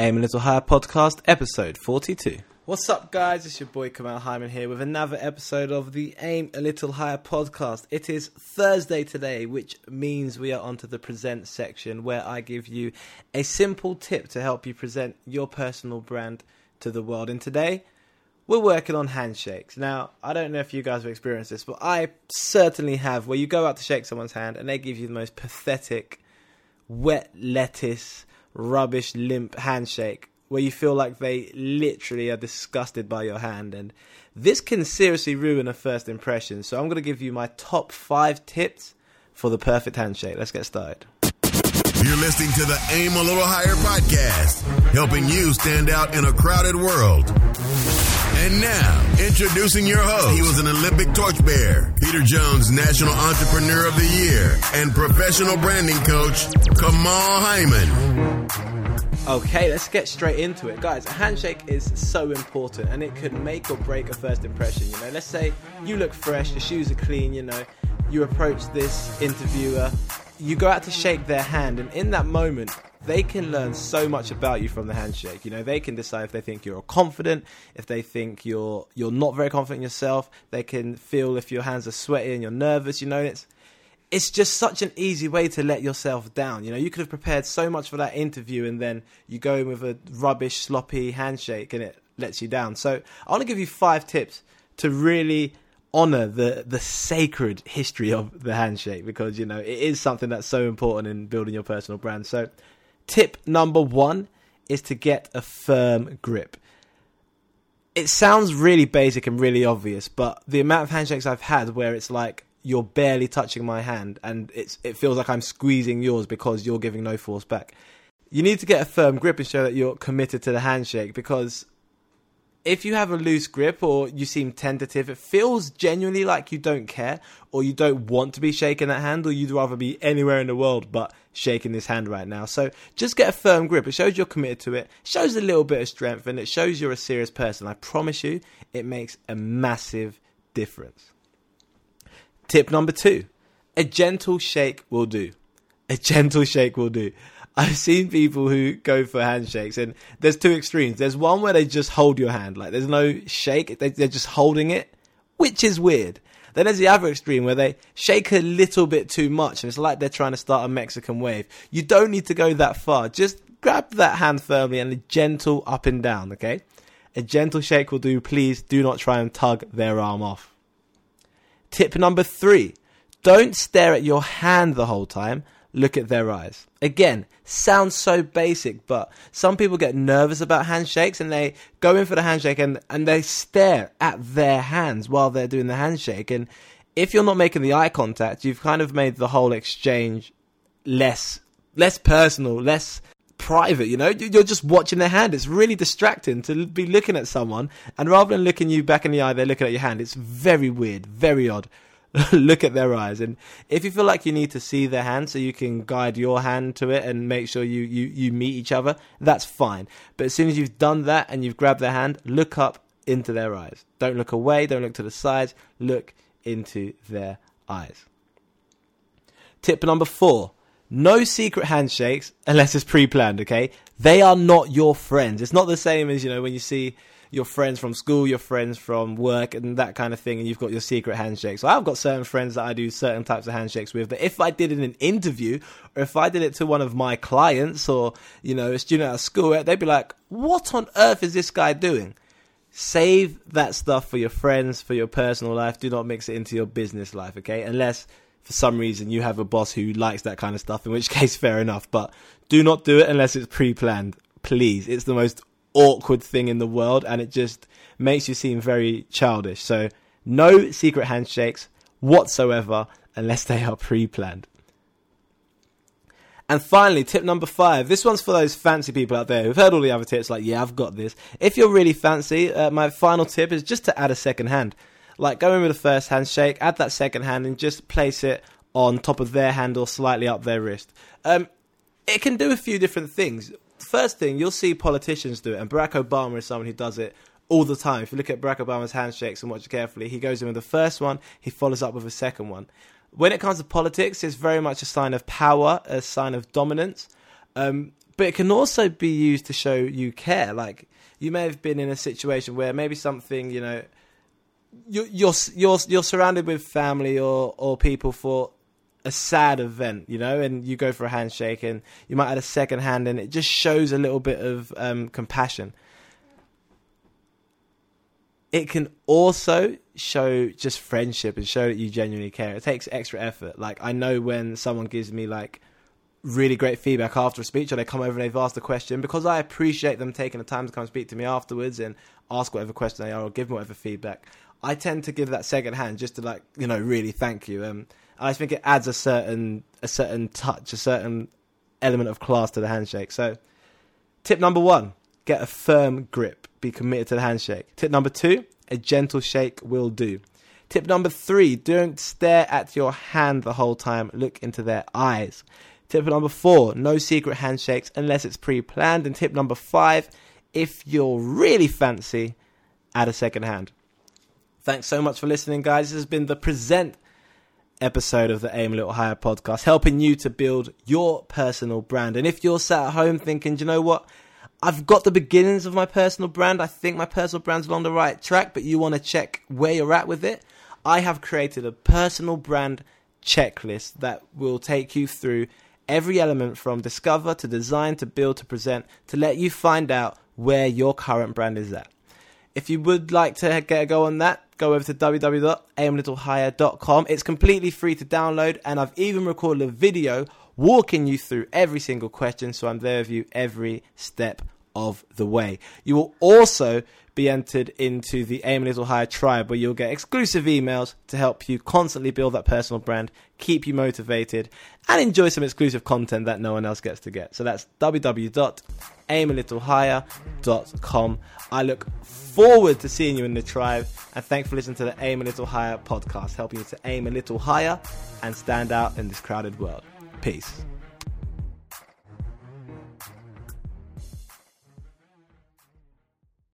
Aim a Little Higher podcast, episode 42. What's up, guys? It's your boy Kamal Hyman here with another episode of the Aim a Little Higher podcast. It is Thursday today, which means we are onto the present section where I give you a simple tip to help you present your personal brand to the world. And today, we're working on handshakes. Now, I don't know if you guys have experienced this, but I certainly have, where you go out to shake someone's hand and they give you the most pathetic, wet lettuce rubbish, limp handshake where you feel like they literally are disgusted by your hand. And this can seriously ruin a first impression. So I'm going to give you my top five tips for the perfect handshake. Let's get started. You're listening to the Aim a Little Higher podcast, helping you stand out in a crowded world. And now, introducing your host. He was an Olympic torchbearer, Peter Jones National Entrepreneur of the Year, and professional branding coach, Kamal Hyman. Okay, let's get straight into it. Guys, a handshake is so important and it could make or break a first impression. You know, let's say you look fresh, your shoes are clean, you know, you approach this interviewer, you go out to shake their hand, and in that moment, they can learn so much about you from the handshake. You know, they can decide if they think you're confident, if they think you're you're not very confident yourself. They can feel if your hands are sweaty and you're nervous. You know, it's it's just such an easy way to let yourself down. You know, you could have prepared so much for that interview, and then you go in with a rubbish, sloppy handshake, and it lets you down. So, I want to give you five tips to really honor the the sacred history of the handshake because you know it is something that's so important in building your personal brand. So, Tip number one is to get a firm grip. It sounds really basic and really obvious, but the amount of handshakes I've had where it's like you're barely touching my hand and it's it feels like I'm squeezing yours because you're giving no force back. You need to get a firm grip and show that you're committed to the handshake because if you have a loose grip or you seem tentative, it feels genuinely like you don't care or you don't want to be shaking that hand or you'd rather be anywhere in the world but shaking this hand right now. So just get a firm grip. It shows you're committed to it, shows a little bit of strength, and it shows you're a serious person. I promise you, it makes a massive difference. Tip number two a gentle shake will do. A gentle shake will do. I've seen people who go for handshakes, and there's two extremes. There's one where they just hold your hand, like there's no shake, they, they're just holding it, which is weird. Then there's the other extreme where they shake a little bit too much, and it's like they're trying to start a Mexican wave. You don't need to go that far. Just grab that hand firmly and a gentle up and down, okay? A gentle shake will do. Please do not try and tug their arm off. Tip number three don't stare at your hand the whole time look at their eyes. Again, sounds so basic, but some people get nervous about handshakes and they go in for the handshake and, and they stare at their hands while they're doing the handshake. And if you're not making the eye contact, you've kind of made the whole exchange less less personal, less private, you know? You're just watching their hand. It's really distracting to be looking at someone and rather than looking you back in the eye, they're looking at your hand. It's very weird, very odd. look at their eyes. And if you feel like you need to see their hand so you can guide your hand to it and make sure you, you, you meet each other that's fine. But as soon as you've done that and you've grabbed their hand look up into their eyes. Don't look away don't look to the sides look into their eyes. Tip number four no secret handshakes unless it's pre-planned okay? They are not your friends. It's not the same as you know when you see your friends from school, your friends from work, and that kind of thing, and you've got your secret handshake. So I've got certain friends that I do certain types of handshakes with. But if I did it in an interview, or if I did it to one of my clients, or you know, a student at school, eh, they'd be like, "What on earth is this guy doing?" Save that stuff for your friends, for your personal life. Do not mix it into your business life, okay? Unless for some reason you have a boss who likes that kind of stuff, in which case, fair enough. But do not do it unless it's pre planned. Please. It's the most awkward thing in the world and it just makes you seem very childish. So, no secret handshakes whatsoever unless they are pre planned. And finally, tip number five. This one's for those fancy people out there who've heard all the other tips, like, yeah, I've got this. If you're really fancy, uh, my final tip is just to add a second hand. Like, go in with the first handshake, add that second hand, and just place it on top of their hand or slightly up their wrist. Um, it can do a few different things first thing you'll see politicians do it, and Barack Obama is someone who does it all the time. If you look at Barack Obama's handshakes and watch carefully, he goes in with the first one, he follows up with a second one. When it comes to politics, it's very much a sign of power, a sign of dominance. Um, but it can also be used to show you care. Like you may have been in a situation where maybe something, you know, you're you're you're, you're surrounded with family or or people for a sad event, you know, and you go for a handshake and you might add a second hand and it just shows a little bit of um, compassion. It can also show just friendship and show that you genuinely care. It takes extra effort. Like I know when someone gives me like really great feedback after a speech or they come over and they've asked a question because I appreciate them taking the time to come speak to me afterwards and ask whatever question they are or give whatever feedback. I tend to give that second hand just to like, you know, really thank you. Um, I think it adds a certain a certain touch, a certain element of class to the handshake. So, tip number one: get a firm grip. Be committed to the handshake. Tip number two: a gentle shake will do. Tip number three: don't stare at your hand the whole time. Look into their eyes. Tip number four: no secret handshakes unless it's pre-planned. And tip number five: if you're really fancy, add a second hand. Thanks so much for listening, guys. This has been the present episode of the Aim a Little Higher podcast, helping you to build your personal brand. And if you're sat at home thinking, you know what? I've got the beginnings of my personal brand. I think my personal brand's along the right track, but you want to check where you're at with it. I have created a personal brand checklist that will take you through every element from discover to design to build to present to let you find out where your current brand is at. If you would like to get a go on that, go over to www.aimlittlehigher.com. It's completely free to download, and I've even recorded a video walking you through every single question, so I'm there with you every step of the way. You will also be entered into the Aim a Little Higher tribe where you'll get exclusive emails to help you constantly build that personal brand, keep you motivated, and enjoy some exclusive content that no one else gets to get. So that's www.aimalittlehigher.com. I look forward to seeing you in the tribe and thanks for listening to the Aim a Little Higher podcast, helping you to aim a little higher and stand out in this crowded world. Peace.